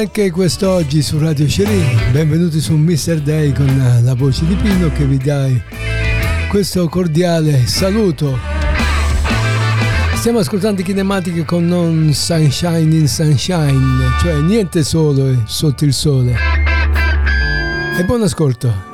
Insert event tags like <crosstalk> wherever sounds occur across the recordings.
Anche quest'oggi su Radio Sherry. Benvenuti su Mr. Day con la voce di Pino che vi dai questo cordiale saluto. Stiamo ascoltando kinematiche con non sunshine in sunshine, cioè niente sole sotto il sole. E buon ascolto.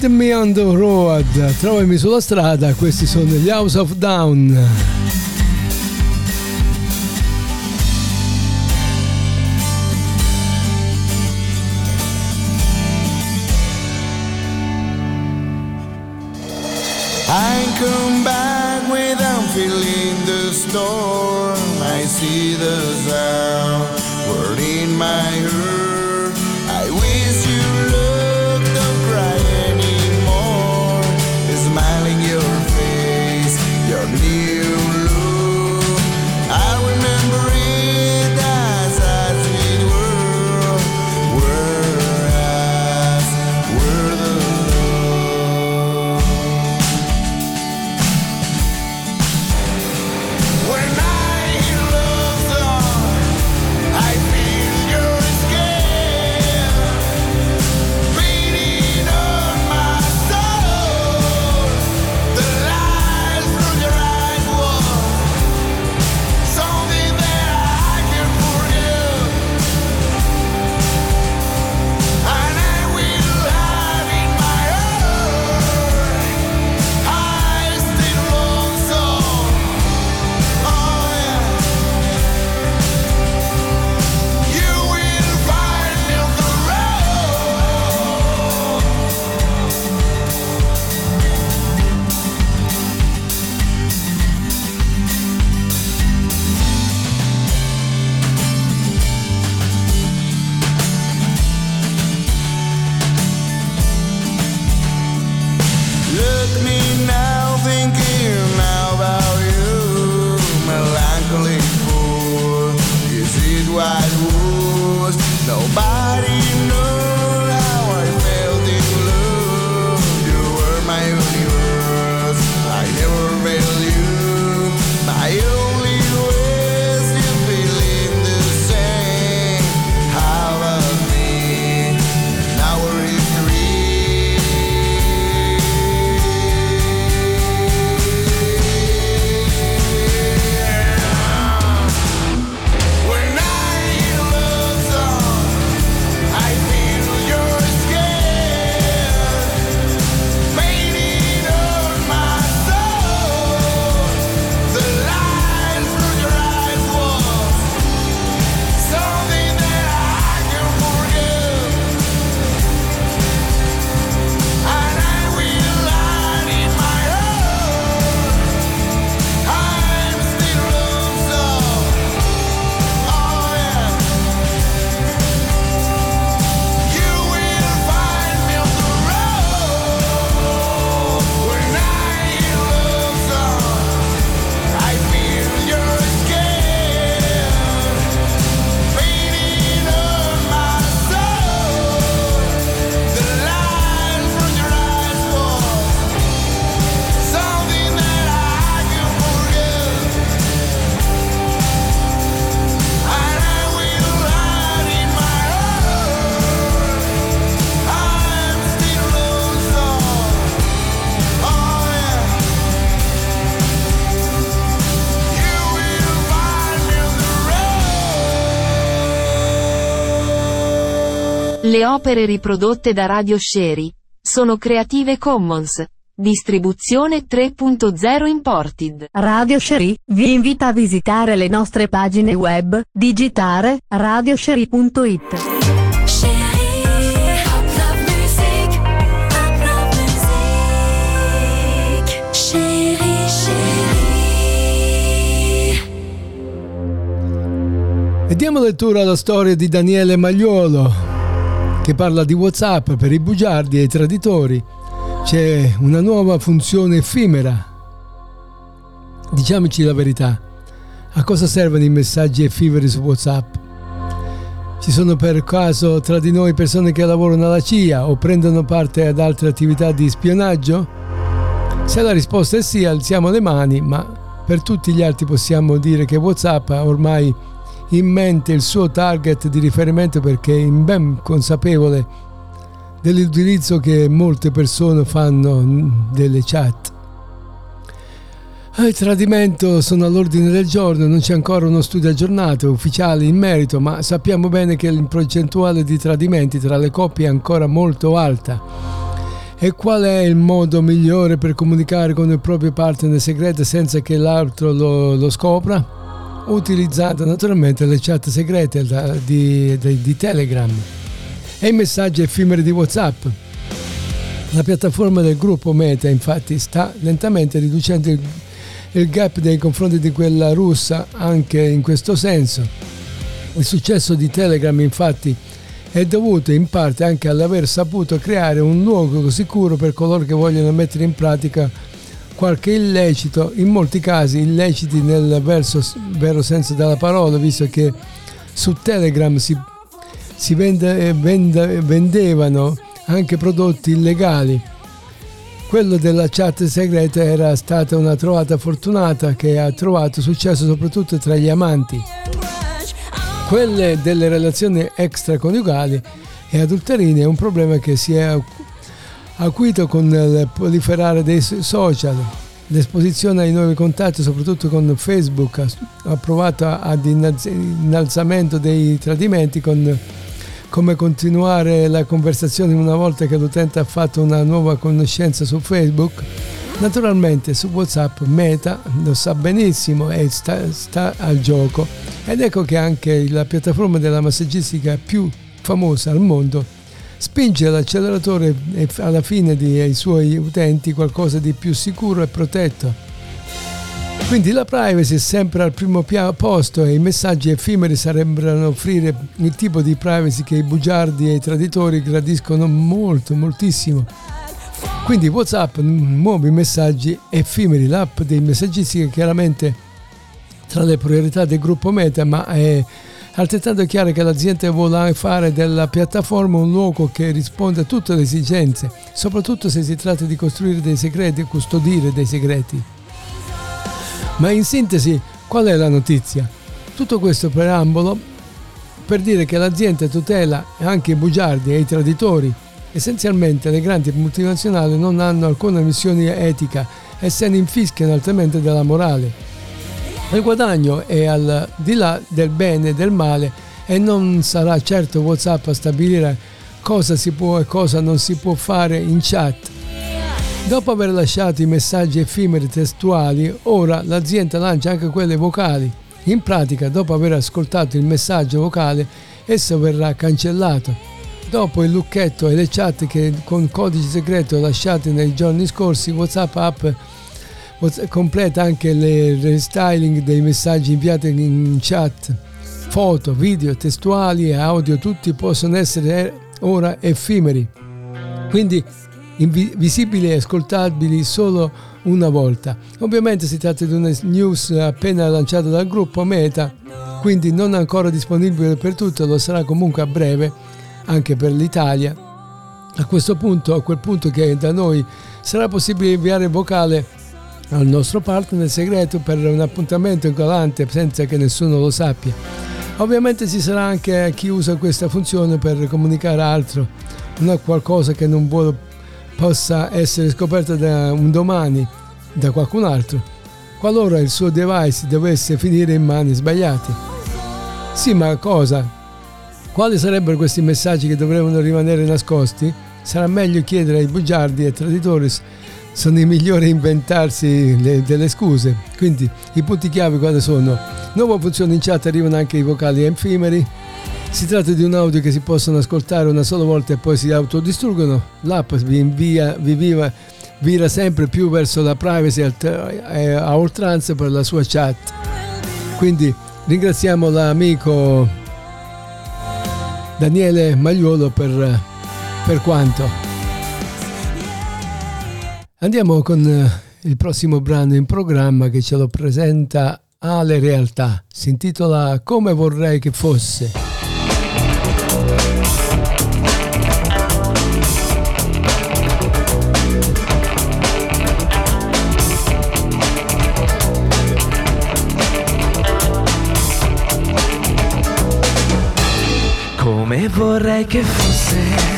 Find Me on the Road, trovami sulla strada, questi sono gli House of Down. I come back without feeling the storm. Le opere riprodotte da Radio Sherry sono Creative Commons. Distribuzione 3.0 Imported. Radio Sherry vi invita a visitare le nostre pagine web, digitare radiosherry.it. E diamo lettura alla storia di Daniele Magliolo, che parla di WhatsApp per i bugiardi e i traditori. C'è una nuova funzione effimera. Diciamoci la verità, a cosa servono i messaggi effimeri su WhatsApp? Ci sono per caso tra di noi persone che lavorano alla CIA o prendono parte ad altre attività di spionaggio? Se la risposta è sì, alziamo le mani, ma per tutti gli altri possiamo dire che WhatsApp ormai in mente il suo target di riferimento perché è ben consapevole dell'utilizzo che molte persone fanno delle chat. Il tradimento sono all'ordine del giorno, non c'è ancora uno studio aggiornato ufficiale in merito, ma sappiamo bene che la percentuale di tradimenti tra le coppie è ancora molto alta. E qual è il modo migliore per comunicare con il proprio partner segreto senza che l'altro lo, lo scopra? Utilizzando naturalmente le chat segrete di, di, di Telegram e i messaggi effimeri di WhatsApp. La piattaforma del gruppo Meta infatti sta lentamente riducendo il, il gap nei confronti di quella russa anche in questo senso. Il successo di Telegram infatti è dovuto in parte anche all'aver saputo creare un luogo sicuro per coloro che vogliono mettere in pratica qualche illecito, in molti casi illeciti nel verso, vero senso della parola, visto che su Telegram si, si vende, vende, vendevano anche prodotti illegali. Quello della chat segreta era stata una trovata fortunata che ha trovato successo soprattutto tra gli amanti. Quelle delle relazioni extraconiugali e adulterine è un problema che si è acuito con il proliferare dei social. L'esposizione ai nuovi contatti, soprattutto con Facebook, ha provato ad innalzamento dei tradimenti con come continuare la conversazione una volta che l'utente ha fatto una nuova conoscenza su Facebook. Naturalmente su WhatsApp Meta lo sa benissimo e sta, sta al gioco ed ecco che anche la piattaforma della massaggistica più famosa al mondo spinge l'acceleratore alla fine dei suoi utenti qualcosa di più sicuro e protetto. Quindi la privacy è sempre al primo posto e i messaggi effimeri sarebbero offrire il tipo di privacy che i bugiardi e i traditori gradiscono molto, moltissimo. Quindi WhatsApp muove i messaggi effimeri, l'app dei messaggisti che chiaramente tra le priorità del gruppo Meta, ma è altrettanto chiaro che l'azienda vuole fare della piattaforma un luogo che risponde a tutte le esigenze, soprattutto se si tratta di costruire dei segreti e custodire dei segreti. Ma in sintesi, qual è la notizia? Tutto questo preambolo per dire che l'azienda tutela anche i bugiardi e i traditori. Essenzialmente le grandi multinazionali non hanno alcuna missione etica e se ne infischiano altamente della morale. Il guadagno è al di là del bene e del male e non sarà certo WhatsApp a stabilire cosa si può e cosa non si può fare in chat. Dopo aver lasciato i messaggi effimeri testuali, ora l'azienda lancia anche quelli vocali. In pratica, dopo aver ascoltato il messaggio vocale, esso verrà cancellato. Dopo il lucchetto e le chat che con codice segreto lasciati nei giorni scorsi, WhatsApp app completa anche il restyling dei messaggi inviati in chat, foto, video, testuali e audio, tutti possono essere ora effimeri, quindi visibili e ascoltabili solo una volta. Ovviamente si tratta di una news appena lanciata dal gruppo Meta, quindi non ancora disponibile per tutti, lo sarà comunque a breve anche per l'Italia. A questo punto, a quel punto che da noi sarà possibile inviare vocale al nostro partner segreto per un appuntamento incolante senza che nessuno lo sappia. Ovviamente ci sarà anche chi usa questa funzione per comunicare altro, non qualcosa che non vuole possa essere scoperto da un domani da qualcun altro, qualora il suo device dovesse finire in mani sbagliate. Sì, ma cosa? Quali sarebbero questi messaggi che dovrebbero rimanere nascosti? Sarà meglio chiedere ai bugiardi e traditori sono i migliori a inventarsi le, delle scuse. Quindi i punti chiave quali sono? Nuova funzione in chat arrivano anche i vocali effimeri. Si tratta di un audio che si possono ascoltare una sola volta e poi si autodistruggono. L'app vi invia, vi viva, vira sempre più verso la privacy a oltranza per la sua chat. Quindi ringraziamo l'amico Daniele Magliuolo per, per quanto. Andiamo con eh, il prossimo brano in programma che ce lo presenta Ale Realtà. Si intitola Come vorrei che fosse. Come vorrei che fosse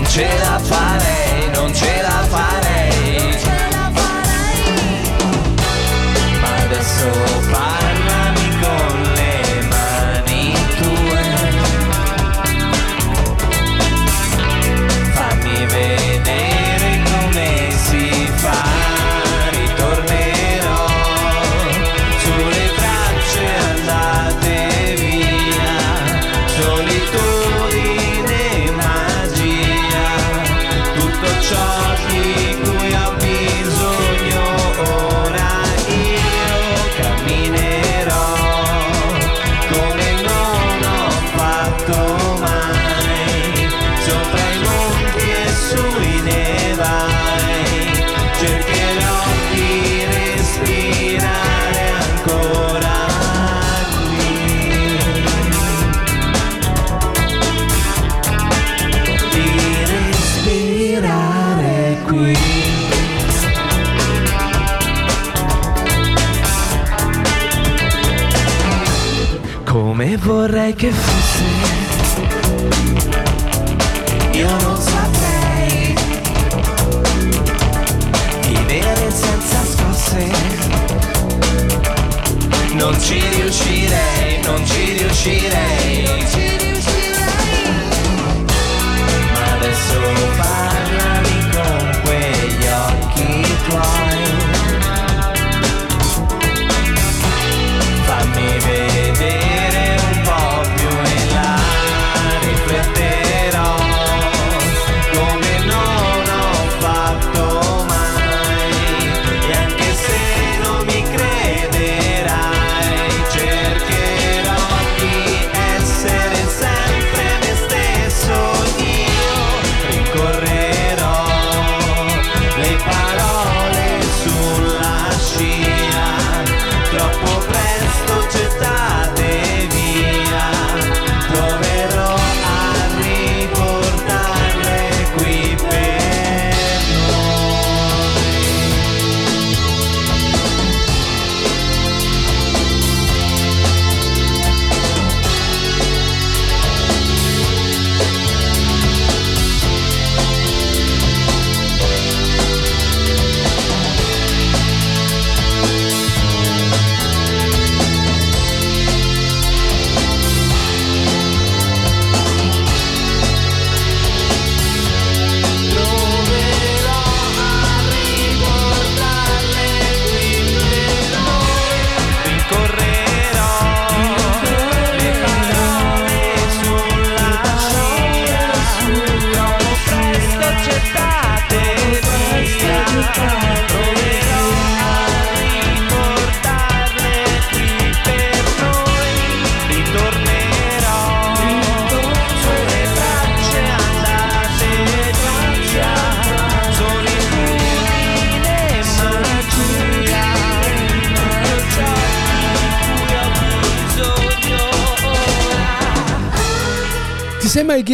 Non ce la farei, non ce la farei. Vorrei che fosse. Io non saprei vivere senza scosse. Non ci riuscirei, non ci riuscirei.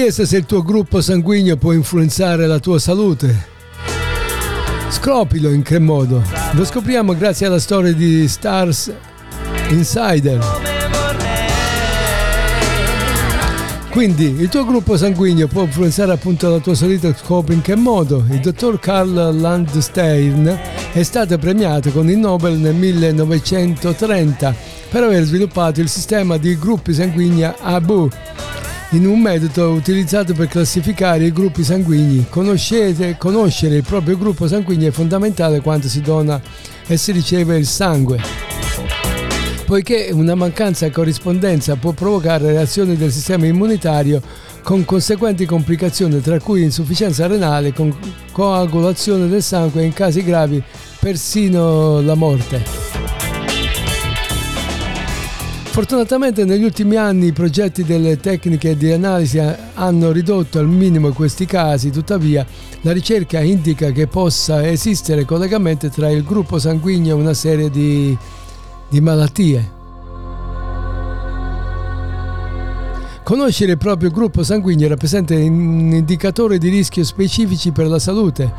Chiesto se il tuo gruppo sanguigno può influenzare la tua salute? Scopilo in che modo? Lo scopriamo grazie alla storia di Stars Insider. Quindi il tuo gruppo sanguigno può influenzare appunto la tua salute, scopri in che modo. Il dottor Karl Landstein è stato premiato con il Nobel nel 1930 per aver sviluppato il sistema di gruppi sanguigni ABU in un metodo utilizzato per classificare i gruppi sanguigni. Conoscete, conoscere il proprio gruppo sanguigno è fondamentale quando si dona e si riceve il sangue. Poiché una mancanza di corrispondenza può provocare reazioni del sistema immunitario con conseguenti complicazioni tra cui insufficienza renale, con coagulazione del sangue e in casi gravi persino la morte. Fortunatamente negli ultimi anni i progetti delle tecniche di analisi hanno ridotto al minimo questi casi, tuttavia la ricerca indica che possa esistere collegamento tra il gruppo sanguigno e una serie di, di malattie. Conoscere il proprio gruppo sanguigno rappresenta un indicatore di rischio specifici per la salute,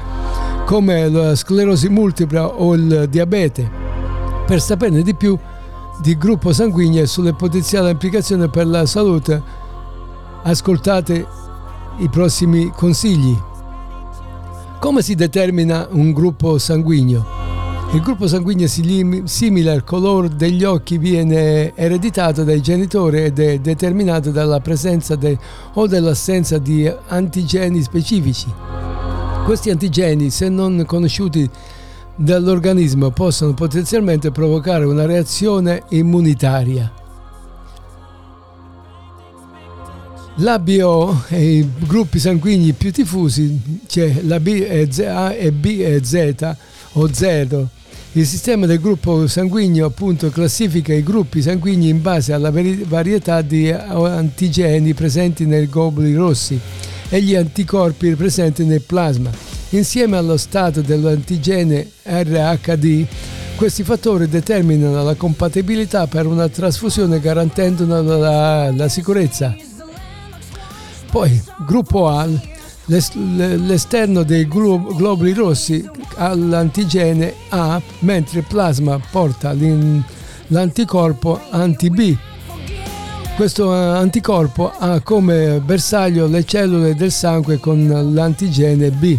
come la sclerosi multipla o il diabete. Per saperne di più, di gruppo sanguigno e sulle potenziali implicazioni per la salute, ascoltate i prossimi consigli. Come si determina un gruppo sanguigno? Il gruppo sanguigno simile al colore degli occhi viene ereditato dai genitori ed è determinato dalla presenza de, o dall'assenza di antigeni specifici. Questi antigeni, se non conosciuti dall'organismo possono potenzialmente provocare una reazione immunitaria. L'ABO e i gruppi sanguigni più diffusi, cioè la B e A e B e Z o 0. Il sistema del gruppo sanguigno appunto classifica i gruppi sanguigni in base alla varietà di antigeni presenti nei globuli rossi e gli anticorpi presenti nel plasma. Insieme allo stato dell'antigene RHD, questi fattori determinano la compatibilità per una trasfusione garantendo la, la sicurezza. Poi, gruppo A, l'esterno dei globuli rossi all'antigene A, mentre il plasma porta l'anticorpo anti-B. Questo anticorpo ha come bersaglio le cellule del sangue con l'antigene B.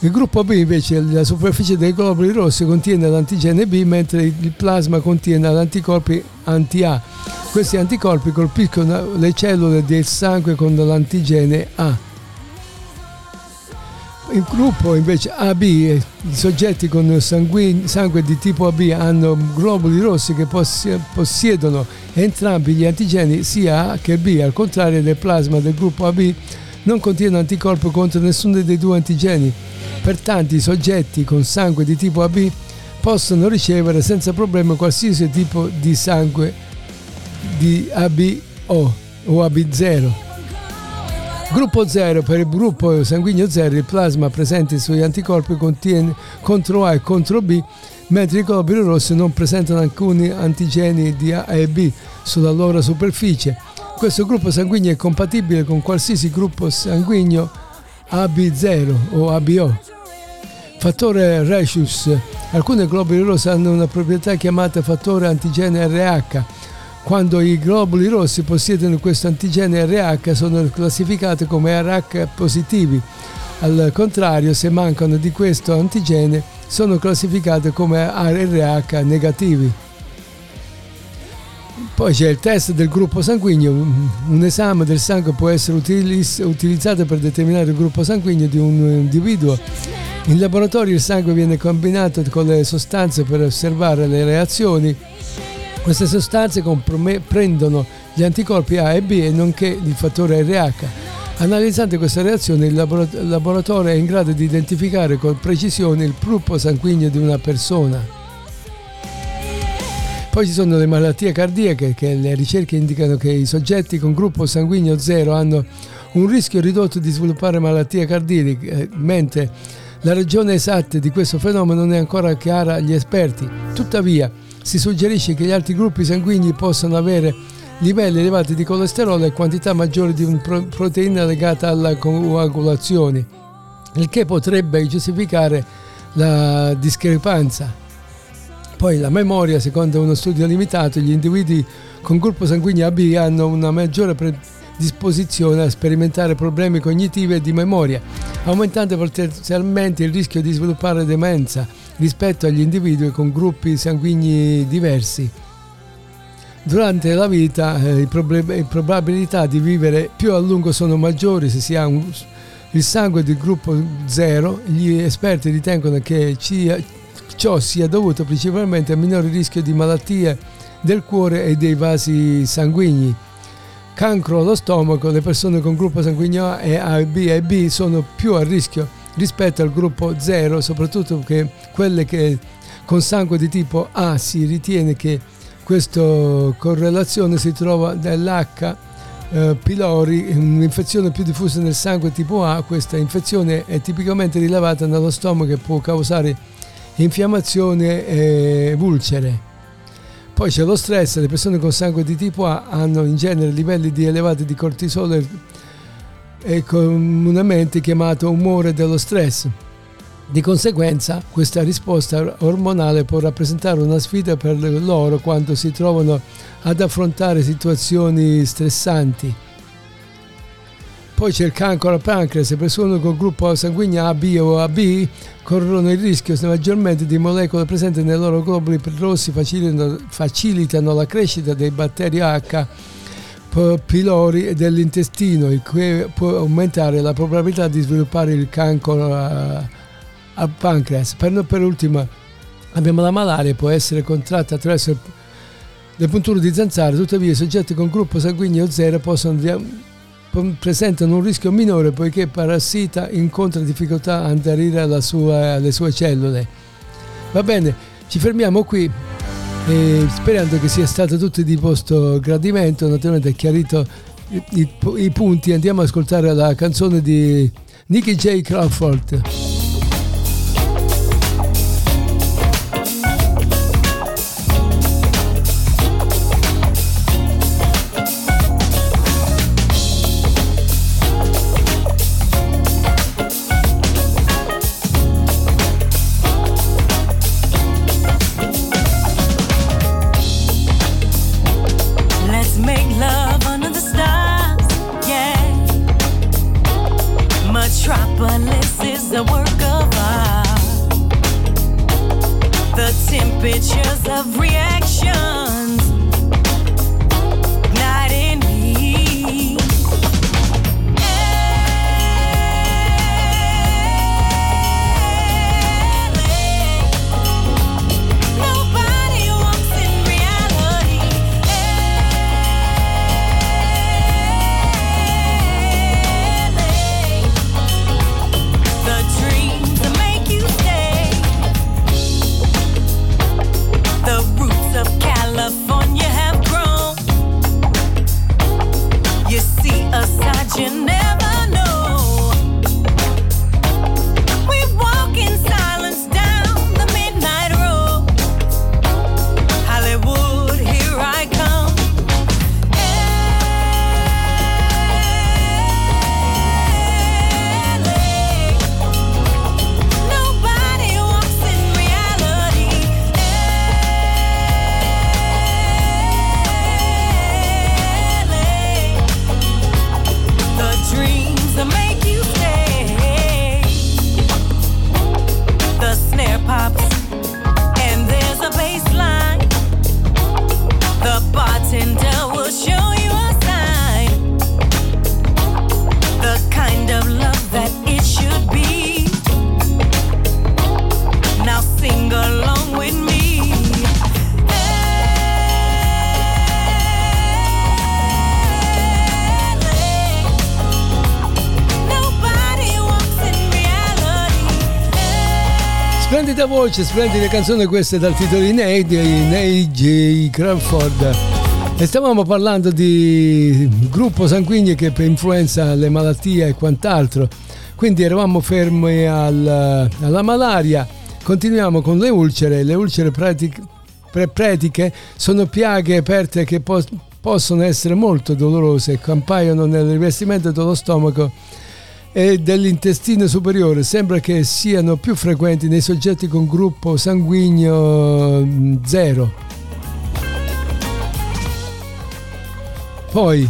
Il gruppo B invece, la superficie dei globuli rossi contiene l'antigene B mentre il plasma contiene l'anticorpi anti-A. Questi anticorpi colpiscono le cellule del sangue con l'antigene A. Il gruppo invece AB, i soggetti con sangue di tipo AB hanno globuli rossi che possiedono entrambi gli antigeni sia A che B, al contrario del plasma del gruppo AB non contiene anticorpo contro nessuno dei due antigeni Pertanto i soggetti con sangue di tipo AB possono ricevere senza problema qualsiasi tipo di sangue di ABO o AB0. Gruppo 0 per il gruppo sanguigno 0 il plasma presente sugli anticorpi contiene contro A e contro B mentre i globuli rossi non presentano alcuni antigeni di A e B sulla loro superficie. Questo gruppo sanguigno è compatibile con qualsiasi gruppo sanguigno AB0 o ABO. Fattore Rhesus. Alcuni globuli rossi hanno una proprietà chiamata fattore antigene RH. Quando i globuli rossi possiedono questo antigene RH sono classificati come RH positivi. Al contrario, se mancano di questo antigene, sono classificati come RH negativi. Poi c'è il test del gruppo sanguigno, un esame del sangue può essere utilizzato per determinare il gruppo sanguigno di un individuo. In laboratorio il sangue viene combinato con le sostanze per osservare le reazioni. Queste sostanze prendono gli anticorpi A e B e nonché il fattore RH. Analizzando queste reazioni il laboratorio è in grado di identificare con precisione il gruppo sanguigno di una persona. Poi ci sono le malattie cardiache che le ricerche indicano che i soggetti con gruppo sanguigno zero hanno un rischio ridotto di sviluppare malattie cardiache, eh, mentre la ragione esatta di questo fenomeno non è ancora chiara agli esperti. Tuttavia, si suggerisce che gli altri gruppi sanguigni possano avere livelli elevati di colesterolo e quantità maggiori di una proteina legata alla coagulazione, il che potrebbe giustificare la discrepanza. Poi la memoria, secondo uno studio limitato, gli individui con gruppo sanguigno AB hanno una maggiore predisposizione a sperimentare problemi cognitivi e di memoria, aumentando potenzialmente il rischio di sviluppare demenza rispetto agli individui con gruppi sanguigni diversi. Durante la vita eh, le probabilità di vivere più a lungo sono maggiori se si ha un, il sangue del gruppo 0. Gli esperti ritengono che ciò sia dovuto principalmente al minore rischio di malattie del cuore e dei vasi sanguigni. Cancro allo stomaco, le persone con gruppo sanguigno A e A, B e B sono più a rischio rispetto al gruppo 0, soprattutto che quelle che con sangue di tipo A si ritiene che questa correlazione si trova nell'H eh, pylori, un'infezione più diffusa nel sangue tipo A, questa infezione è tipicamente rilevata nello stomaco e può causare infiammazione e vulcere. Poi c'è lo stress, le persone con sangue di tipo A hanno in genere livelli di elevati di cortisolo e comunemente chiamato umore dello stress. Di conseguenza, questa risposta ormonale può rappresentare una sfida per loro quando si trovano ad affrontare situazioni stressanti. Poi c'è il cancro al pancreas, persone con gruppo sanguigno AB o AB corrono il rischio maggiormente di molecole presenti nei loro globuli rossi facilitano, facilitano la crescita dei batteri H pylori dell'intestino, il che può aumentare la probabilità di sviluppare il cancro al pancreas. Per, per ultima abbiamo la malaria, può essere contratta attraverso le punture di zanzara, tuttavia i soggetti con gruppo sanguigno zero possono presentano un rischio minore poiché il parassita incontra difficoltà ad aderire alle sue cellule. Va bene, ci fermiamo qui e sperando che sia stato tutto di vostro gradimento, naturalmente chiarito i, i, i punti, andiamo ad ascoltare la canzone di Nicky J. Crawford. Voce, splendide canzone queste dal titolo di Nate di J. Crawford. E stavamo parlando di gruppo sanguigno che influenza le malattie e quant'altro. Quindi eravamo fermi al, alla malaria. Continuiamo con le ulcere. Le ulcere pratiche, pretiche sono piaghe aperte che po- possono essere molto dolorose e compaiono nel rivestimento dello stomaco e dell'intestino superiore. Sembra che siano più frequenti nei soggetti con gruppo sanguigno 0. Mm, Poi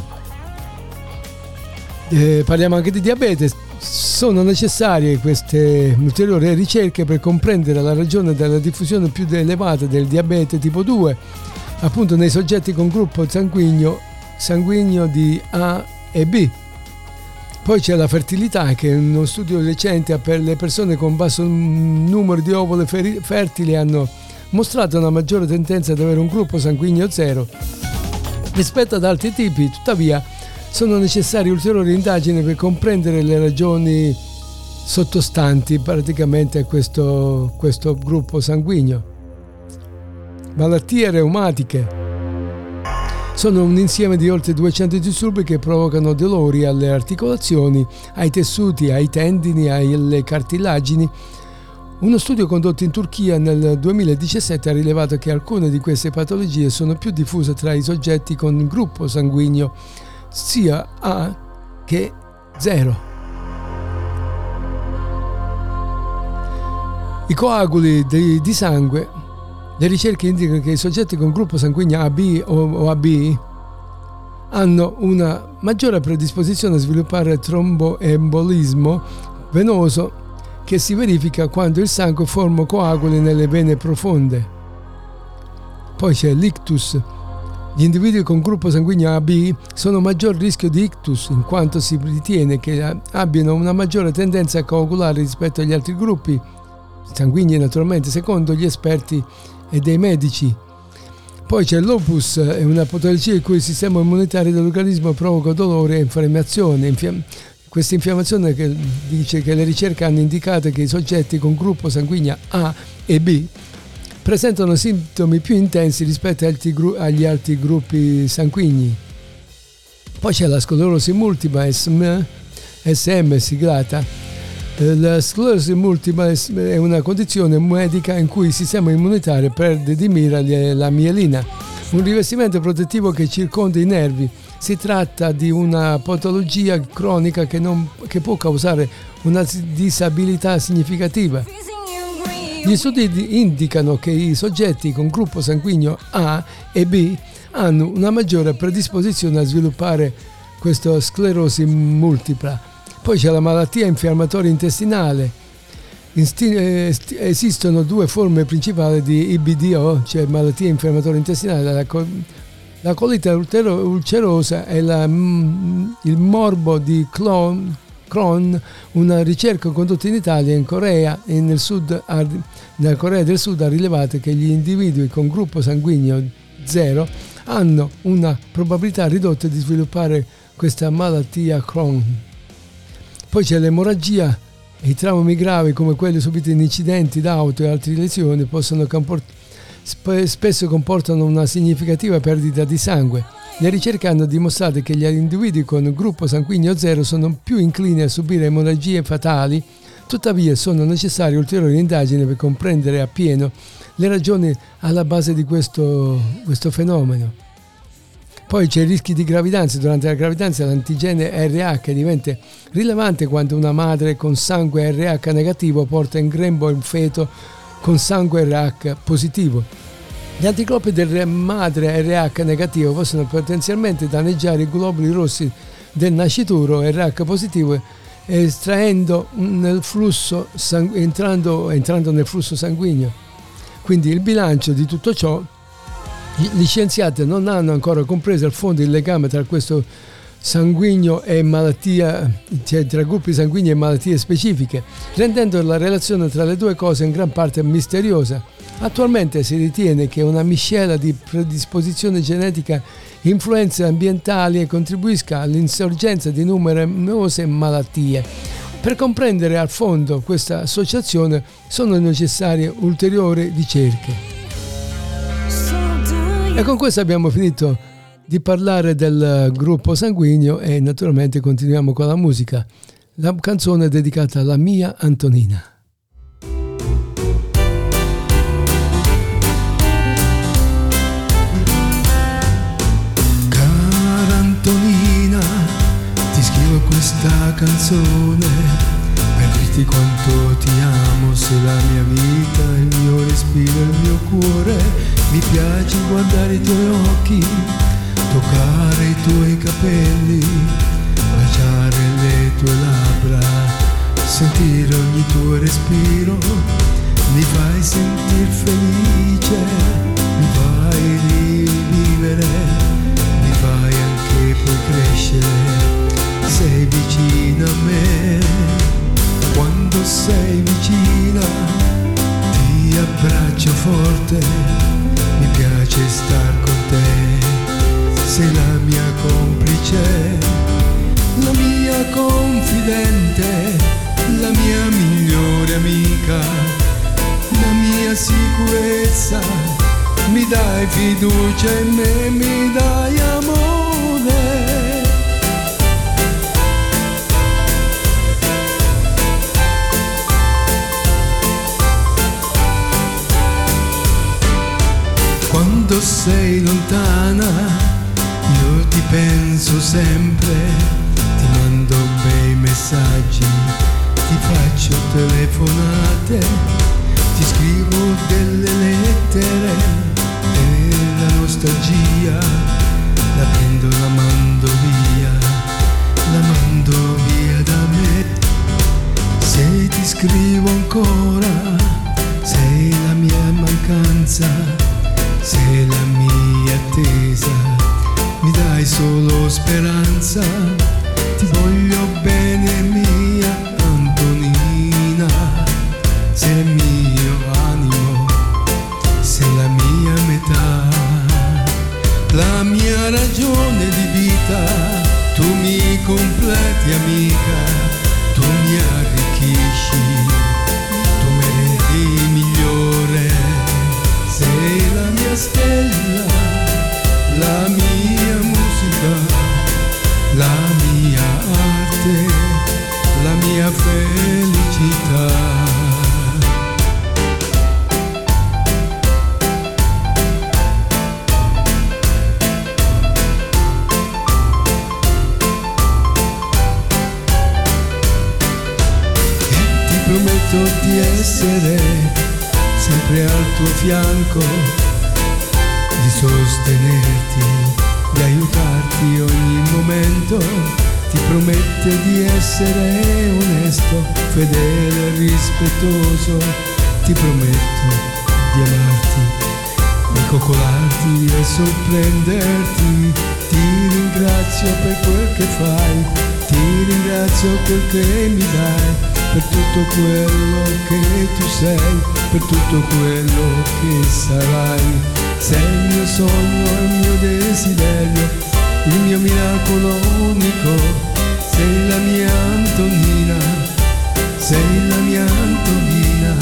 eh, parliamo anche di diabete. Sono necessarie queste ulteriori ricerche per comprendere la ragione della diffusione più elevata del diabete tipo 2, appunto nei soggetti con gruppo sanguigno, sanguigno di A e B. Poi c'è la fertilità, che uno studio recente per le persone con basso numero di ovule fertili hanno mostrato una maggiore tendenza ad avere un gruppo sanguigno zero rispetto ad altri tipi, tuttavia sono necessarie ulteriori indagini per comprendere le ragioni sottostanti praticamente a questo, questo gruppo sanguigno. Malattie reumatiche sono un insieme di oltre 200 disturbi che provocano dolori alle articolazioni, ai tessuti, ai tendini, alle cartilagini. Uno studio condotto in Turchia nel 2017 ha rilevato che alcune di queste patologie sono più diffuse tra i soggetti con gruppo sanguigno sia A che 0. I coaguli di, di, sangue, le ricerche indicano che i soggetti con gruppo sanguigno AB o, AB hanno una maggiore predisposizione a sviluppare tromboembolismo venoso che si verifica quando il sangue forma coaguli nelle vene profonde. Poi c'è l'ictus, gli individui con gruppo sanguigno AB sono a maggior rischio di ictus in quanto si ritiene che abbiano una maggiore tendenza a coagulare rispetto agli altri gruppi sanguigni naturalmente secondo gli esperti e dei medici. Poi c'è l'opus, è una patologia in cui il sistema immunitario dell'organismo provoca dolore e infiammazione. Questa infiammazione che dice che le ricerche hanno indicato che i soggetti con gruppo sanguigno A e B presentano sintomi più intensi rispetto agli altri gruppi sanguigni. Poi c'è la sclerosi multipla SM, SM siglata. Eh, la sclerosi multipla è una condizione medica in cui il sistema immunitario perde di mira la mielina, un rivestimento protettivo che circonda i nervi. Si tratta di una patologia cronica che, non, che può causare una disabilità significativa. Gli studi indicano che i soggetti con gruppo sanguigno A e B hanno una maggiore predisposizione a sviluppare questa sclerosi multipla. Poi c'è la malattia infiammatoria intestinale. Eh, esistono due forme principali di IBDO, cioè malattia infiammatoria intestinale, la, colite ulcerosa e la, mm, il morbo di Crohn Crohn, una ricerca condotta in Italia e in Corea e nel sud, nella Corea del Sud ha rilevato che gli individui con gruppo sanguigno zero hanno una probabilità ridotta di sviluppare questa malattia Crohn. Poi c'è l'emorragia i traumi gravi come quelli subiti in incidenti d'auto e altre lesioni possono comport- spesso comportano una significativa perdita di sangue le ricerche hanno dimostrato che gli individui con gruppo sanguigno zero sono più inclini a subire emorragie fatali, tuttavia sono necessarie ulteriori indagini per comprendere appieno le ragioni alla base di questo, questo fenomeno. Poi c'è il rischio di gravidanza. Durante la gravidanza l'antigene RH diventa rilevante quando una madre con sangue RH negativo porta in grembo un feto con sangue RH positivo. Gli anticorpi del madre RH negativo possono potenzialmente danneggiare i globuli rossi del nascituro RH positivo estraendo nel flusso entrando, entrando nel flusso sanguigno. Quindi il bilancio di tutto ciò, gli scienziati non hanno ancora compreso a fondo il legame tra questo sanguigno e malattia, cioè tra gruppi sanguigni e malattie specifiche, rendendo la relazione tra le due cose in gran parte misteriosa. Attualmente si ritiene che una miscela di predisposizione genetica, influenze ambientali e contribuisca all'insorgenza di numerose malattie. Per comprendere a fondo questa associazione sono necessarie ulteriori ricerche. E con questo abbiamo finito di parlare del eh, gruppo sanguigno e naturalmente continuiamo con la musica. La canzone è dedicata alla mia Antonina. Cara Antonina, ti scrivo questa canzone per dirti quanto ti amo, sei la mia vita, il mio respiro, il mio cuore mi piace guardare i tuoi occhi, toccare i tuoi capelli, baciare le tue labbra, sentire ogni tuo respiro. Mi fai sentir felice, mi fai rivivere, mi fai anche poi crescere sei vicina a me, quando sei vicina abbraccio forte, mi piace star con te, sei la mia complice, la mia confidente, la mia migliore amica, la mia sicurezza, mi dai fiducia in me, mi dai amore. Sei lontana, io ti penso sempre, ti mando bei messaggi, ti faccio telefonate, ti scrivo delle lettere e la nostalgia la prendo, la mando via, la mando via da me. Se ti scrivo ancora, sei la mia mancanza sei la mia attesa, mi dai solo speranza, ti voglio bene mia Antonina, sei il mio animo, sei la mia metà, la mia ragione di vita, tu mi completi amica, sempre al tuo fianco, di sostenerti, di aiutarti ogni momento. Ti promette di essere onesto, fedele e rispettoso. Ti prometto di amarti, di coccolarti e sorprenderti. Ti ringrazio per quel che fai, ti ringrazio quel che mi dai, per tutto quello che tu sei, per tutto quello che sarai. Sei il mio sogno, il mio desiderio, il mio miracolo unico. Sei la mia Antonina, sei la mia Antonina,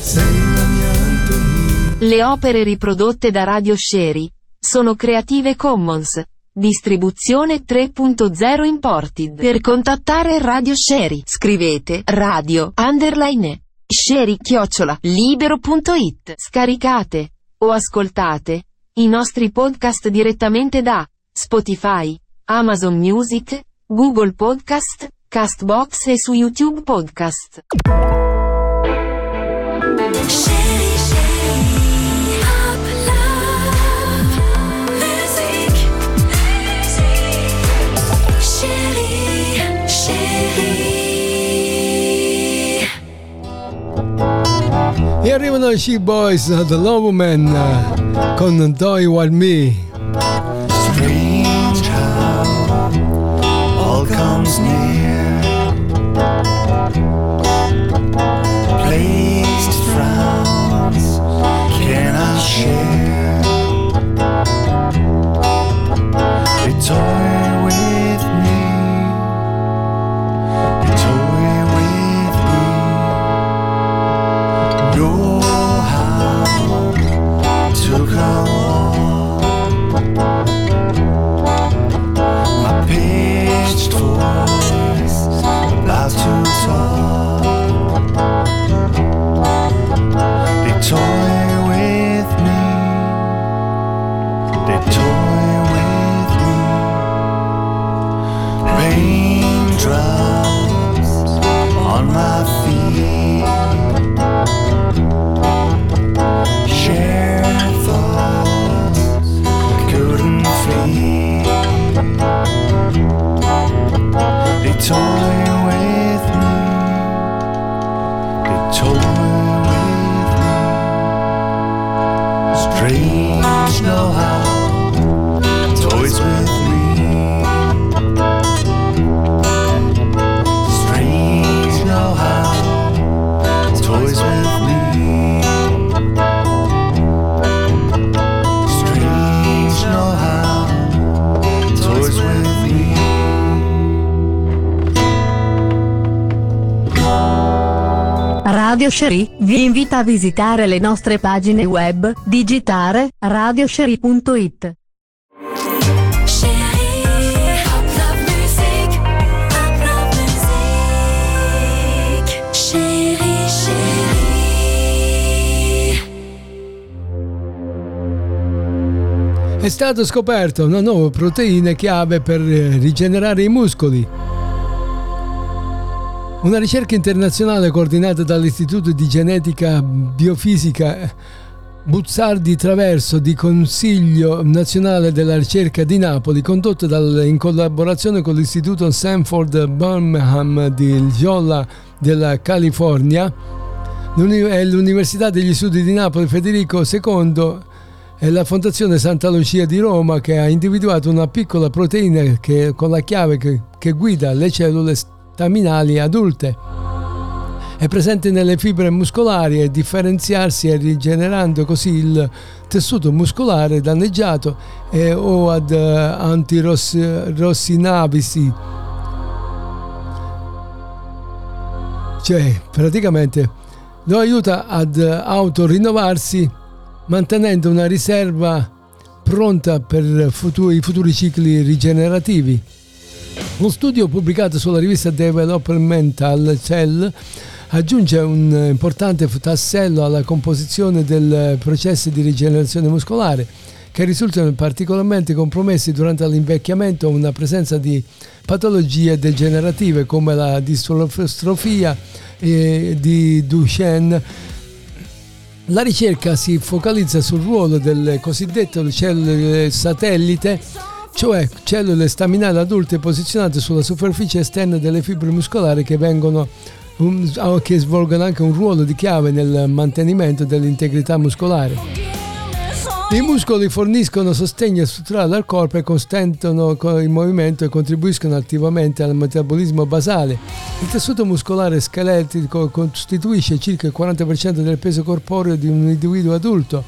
sei la mia Antonina. Le opere riprodotte da Radio Sherry sono Creative Commons. Distribuzione 3.0 Imported. Per contattare Radio Sherry scrivete radio underline sherry chiocciola libero.it. Scaricate o ascoltate i nostri podcast direttamente da Spotify, Amazon Music, Google Podcast, Castbox e su YouTube Podcast. E arrivano i She Boys, The Love Woman, eh, con Doi While Me. Near. Sherry vi invita a visitare le nostre pagine web, digitare radiosherry.it. È stato scoperto una nuova proteina chiave per eh, rigenerare i muscoli. Una ricerca internazionale coordinata dall'Istituto di Genetica Biofisica Buzzardi Traverso di Consiglio Nazionale della Ricerca di Napoli, condotta in collaborazione con l'Istituto Sanford Birmingham di Giolla della California e l'Università degli Studi di Napoli Federico II è la Fondazione Santa Lucia di Roma che ha individuato una piccola proteina che, con la chiave che, che guida le cellule staminali adulte. È presente nelle fibre muscolari e differenziarsi e rigenerando così il tessuto muscolare danneggiato e, o ad eh, antirossinavisi. Cioè, praticamente lo aiuta ad autorinnovarsi mantenendo una riserva pronta per futuri, i futuri cicli rigenerativi. Uno studio pubblicato sulla rivista Developmental Cell aggiunge un importante tassello alla composizione dei processi di rigenerazione muscolare che risultano particolarmente compromessi durante l'invecchiamento una presenza di patologie degenerative come la distrofia di Duchenne. La ricerca si focalizza sul ruolo delle cosiddette cellule satellite, cioè cellule staminali adulte posizionate sulla superficie esterna delle fibre muscolari che, vengono, um, che svolgono anche un ruolo di chiave nel mantenimento dell'integrità muscolare. I muscoli forniscono sostegno strutturale al corpo e consentono co- il movimento e contribuiscono attivamente al metabolismo basale. Il tessuto muscolare scaletico costituisce circa il 40% del peso corporeo di un individuo adulto,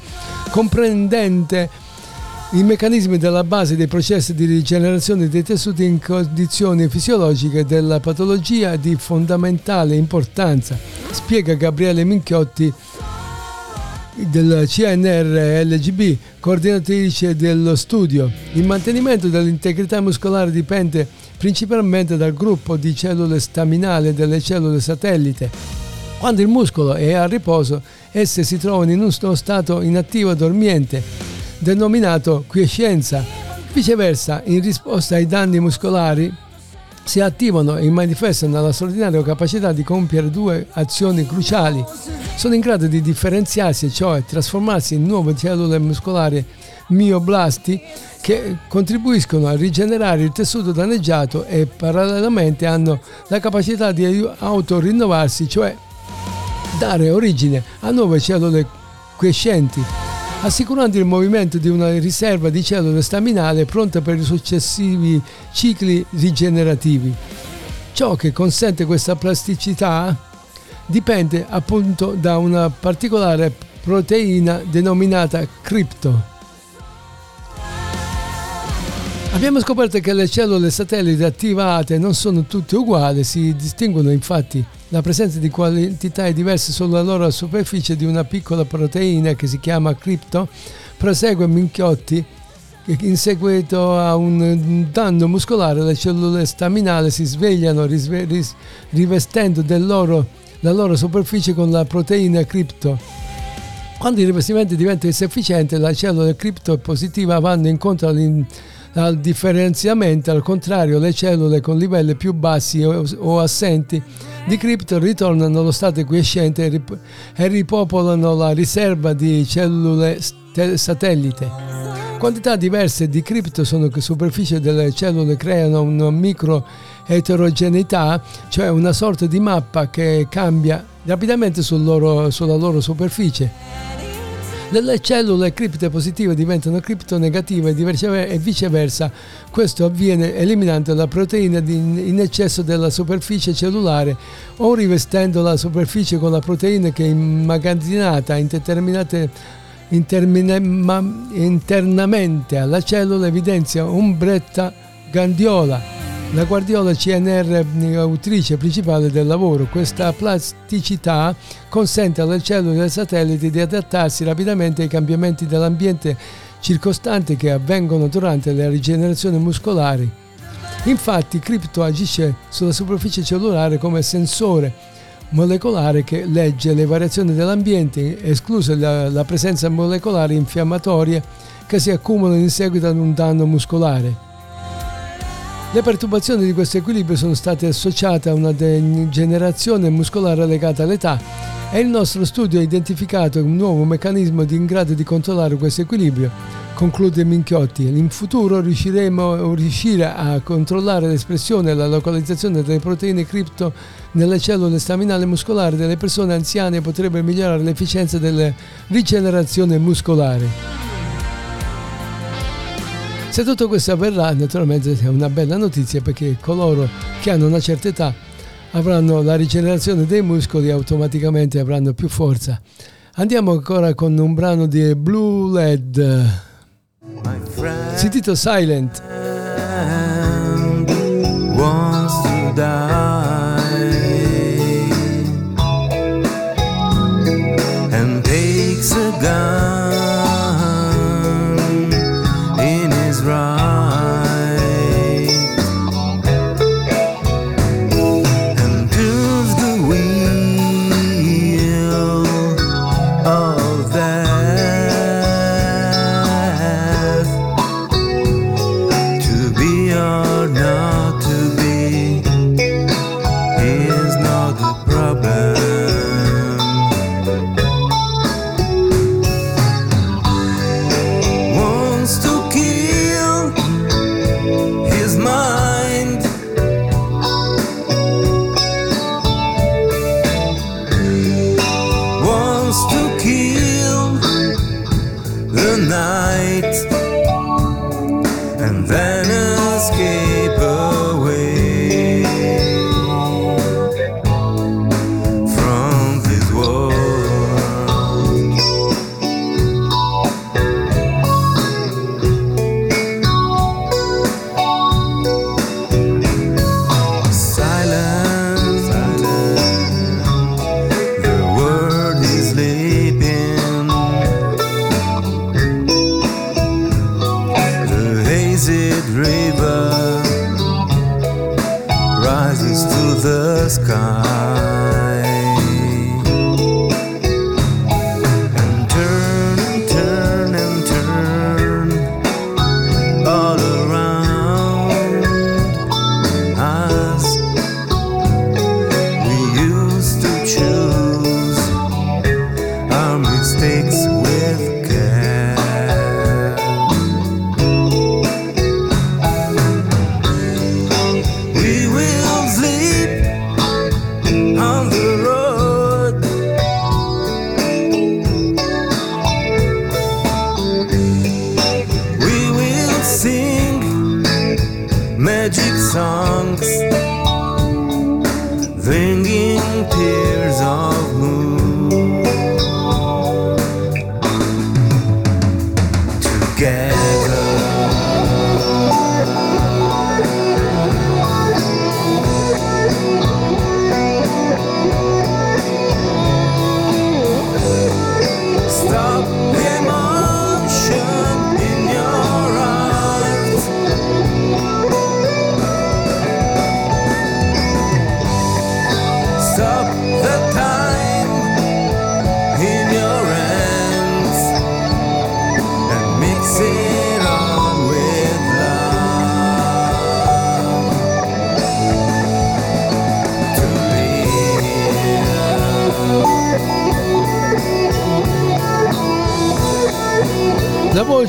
comprendente i meccanismi della base dei processi di rigenerazione dei tessuti in condizioni fisiologiche della patologia di fondamentale importanza, spiega Gabriele Minchiotti del CNR LGB, coordinatrice dello studio. Il mantenimento dell'integrità muscolare dipende principalmente dal gruppo di cellule staminali delle cellule satellite. Quando il muscolo è a riposo, esse si trovano in uno stato inattivo dormiente, denominato quiescenza. Viceversa, in risposta ai danni muscolari, si attivano e manifestano la straordinaria capacità di compiere due azioni cruciali. Sono in grado di differenziarsi, cioè trasformarsi in nuove cellule muscolari mioblasti che contribuiscono a rigenerare il tessuto danneggiato e parallelamente hanno la capacità di autorinnovarsi, cioè dare origine a nuove cellule quiescenti, assicurando il movimento di una riserva di cellule staminali pronta per i successivi cicli rigenerativi. Ciò che consente questa plasticità dipende appunto da una particolare proteina denominata cripto. Abbiamo scoperto che le cellule satellite attivate non sono tutte uguali, si distinguono infatti la presenza di quantità diverse sulla loro superficie di una piccola proteina che si chiama cripto, prosegue Minchiotti in seguito a un danno muscolare le cellule staminali si svegliano risve- ris- rivestendo loro, la loro superficie con la proteina cripto. Quando il rivestimento diventa insufficiente, le cellule cripto positiva vanno incontro al differenziamento, al contrario le cellule con livelli più bassi o, o assenti di cripto ritornano allo stato quiescente e, rip- ripopolano la riserva di cellule satellite. Quantità diverse di cripto sono che superficie delle cellule creano una micro eterogeneità, cioè una sorta di mappa che cambia rapidamente sul loro- sulla loro superficie. Delle cellule cripte positive diventano cripto negative e vicever- viceversa. Questo avviene eliminando la proteina in eccesso della superficie cellulare o rivestendo la superficie con la proteina che è immagazzinata in determinate internamente alla cellula evidenzia umbretta gandiola. La guardiola CNR è autrice principale del lavoro. Questa plasticità consente alle cellule del satellite di adattarsi rapidamente ai cambiamenti dell'ambiente circostante che avvengono durante la rigenerazione muscolare. Infatti, Crypto agisce sulla superficie cellulare come sensore molecolare che legge le variazioni dell'ambiente, esclusa la, la presenza molecolare infiammatorie che si accumulano in seguito ad un danno muscolare. Le perturbazioni di questo equilibrio sono state associate a una degenerazione muscolare legata all'età e il nostro studio ha identificato un nuovo meccanismo in grado di controllare questo equilibrio. Conclude Minchiotti, in futuro riusciremo a riuscire a controllare l'espressione e la localizzazione delle proteine cripto nelle cellule staminali muscolari delle persone anziane e potrebbe migliorare l'efficienza della rigenerazione muscolare. Se tutto questo avverrà, naturalmente è una bella notizia perché coloro che hanno una certa età avranno la rigenerazione dei muscoli e automaticamente avranno più forza. Andiamo ancora con un brano di Blue Led. Si intitola Silent. Mistakes with care.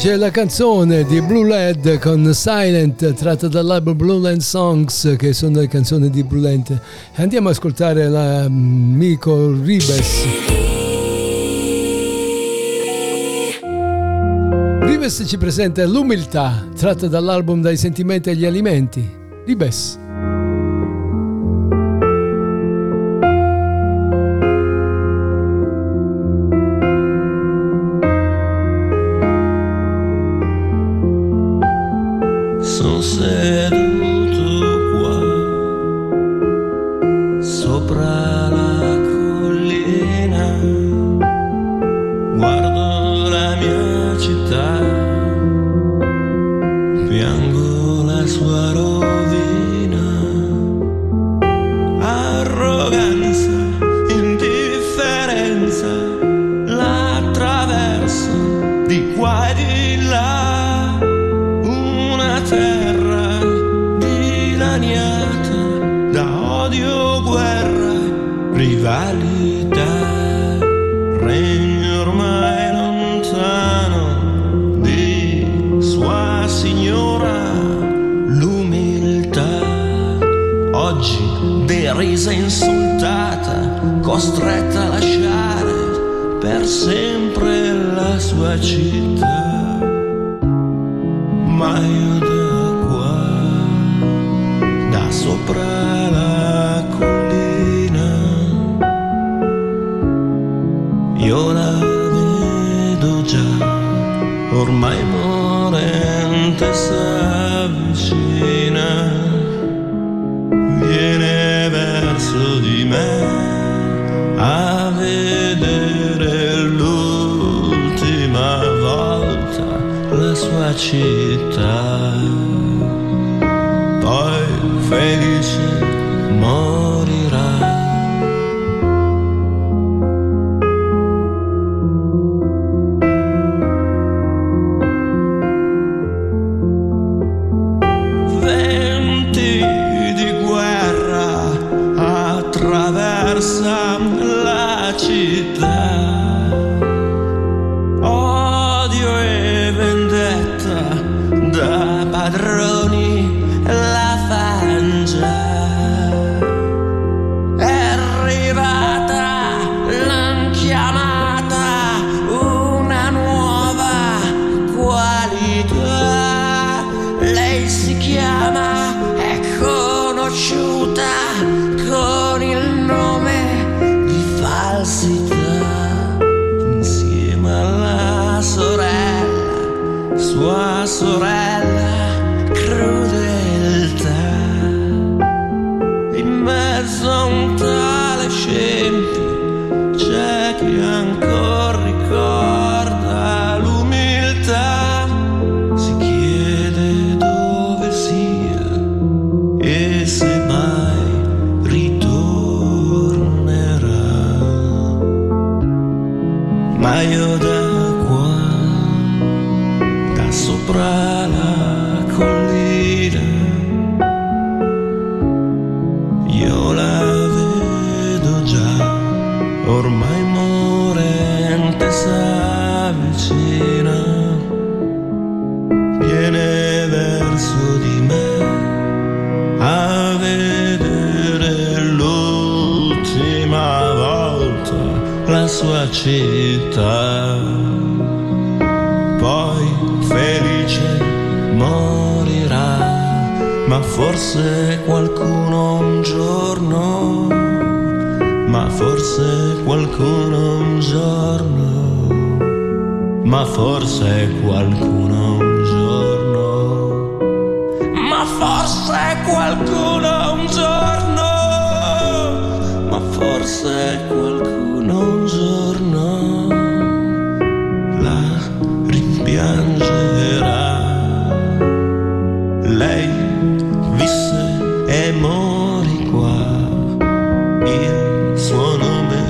invece la canzone di Blue Led con Silent tratta dall'album Blue Land Songs che sono le canzoni di Blue Land. Andiamo ad ascoltare l'amico mm, Ribes. Ribes ci presenta L'umiltà tratta dall'album Dai sentimenti agli alimenti. Ribes. senza insultata, costretta a lasciare per sempre la sua città. qualcuno un giorno, ma forse qualcuno un giorno la rimpiangerà. Lei visse e morì qua, il suo nome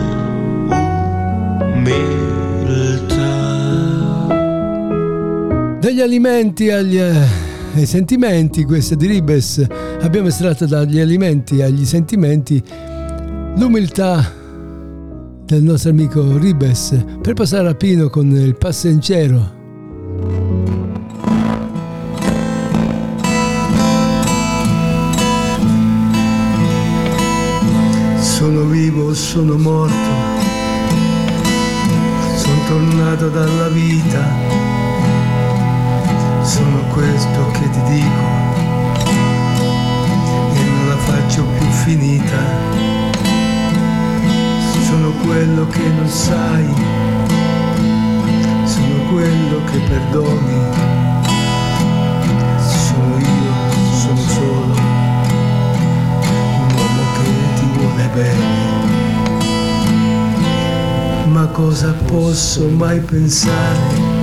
umiltà. Degli alimenti agli eh, ai sentimenti, questa di Ribes abbiamo estratto dagli alimenti agli sentimenti l'umiltà del nostro amico Ribes per passare a Pino con il passeggero. Sono vivo, sono morto, sono tornato dalla vita, sono questo che ti dico. Faccio più finita. Sono quello che non sai, sono quello che perdoni. Sono io, sono solo un uomo che ti vuole bene. Ma cosa posso mai pensare?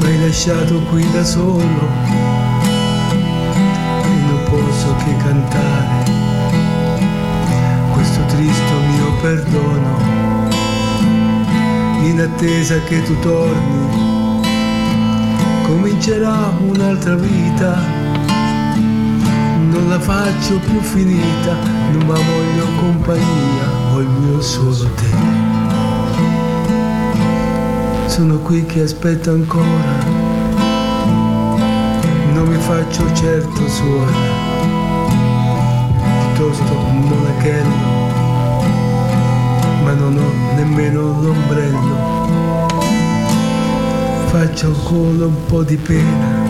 M'hai lasciato qui da solo e non posso che cantare perdono in attesa che tu torni. Comincerà un'altra vita non la faccio più finita non ma voglio compagnia mio solo te. Sono qui che aspetto ancora non mi faccio certo suora. Piuttosto non ho nemmeno l'ombrello faccio ancora un po' di pena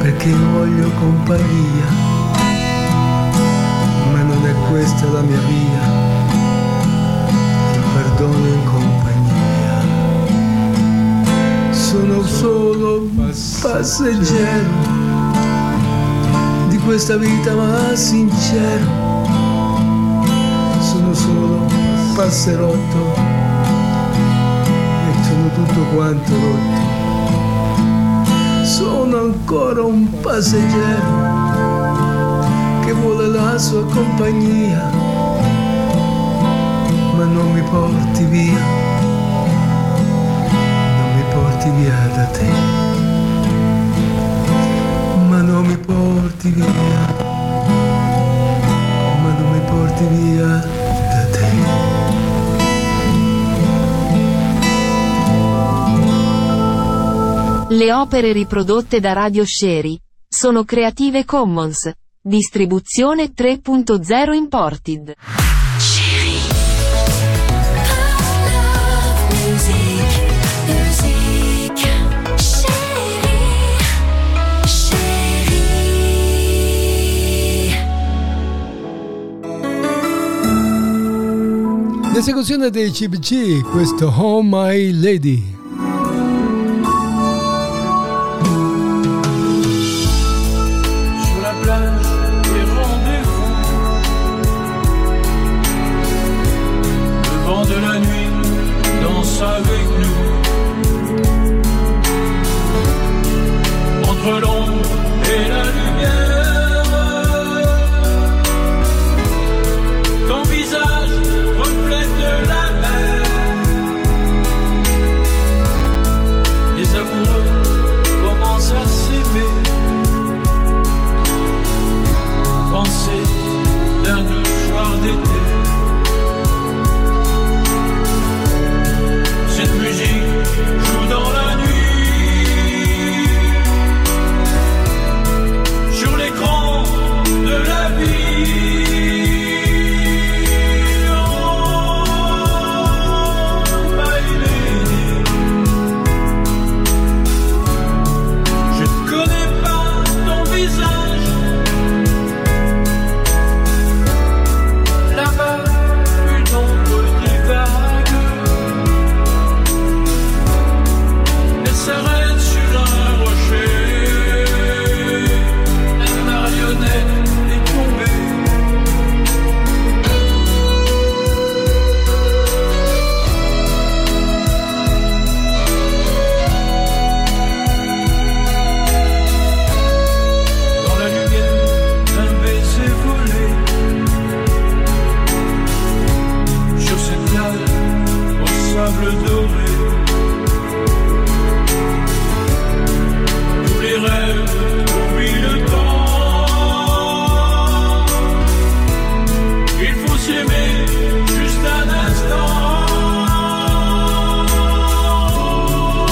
perché voglio compagnia ma non è questa la mia via. Il perdono in compagnia. Sono solo un passeggero di questa vita ma sincero. Sono solo passerotto e sono tutto quanto rotto. Sono ancora un passeggero che vuole la sua compagnia ma non mi porti via non mi porti via da te ma non mi porti via ma non mi porti via Le opere riprodotte da Radio Sherry sono Creative Commons. Distribuzione 3.0 Imported. L'esecuzione dei CBC, questo Oh My Lady.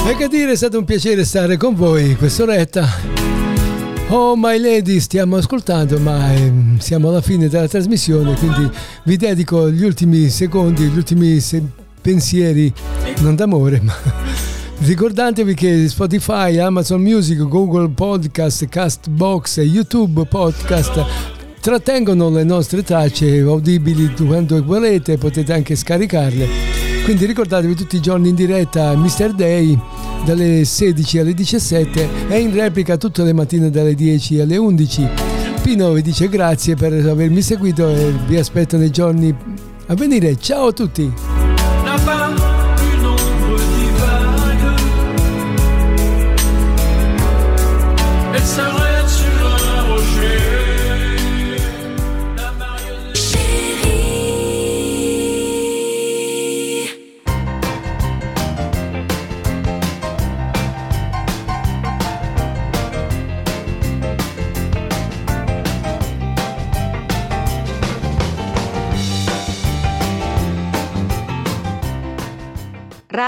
E che dire, è stato un piacere stare con voi quest'oretta. Oh my lady, stiamo ascoltando, ma ehm, siamo alla fine della trasmissione, quindi vi dedico gli ultimi secondi, gli ultimi se- pensieri, non d'amore, ma <laughs> Ricordatevi che Spotify, Amazon Music, Google Podcast, Castbox e YouTube Podcast trattengono le nostre tracce audibili quando volete, potete anche scaricarle. Quindi ricordatevi tutti i giorni in diretta Mr. Day dalle 16 alle 17 e in replica tutte le mattine dalle 10 alle 11. Pino vi dice grazie per avermi seguito e vi aspetto nei giorni a venire. Ciao a tutti!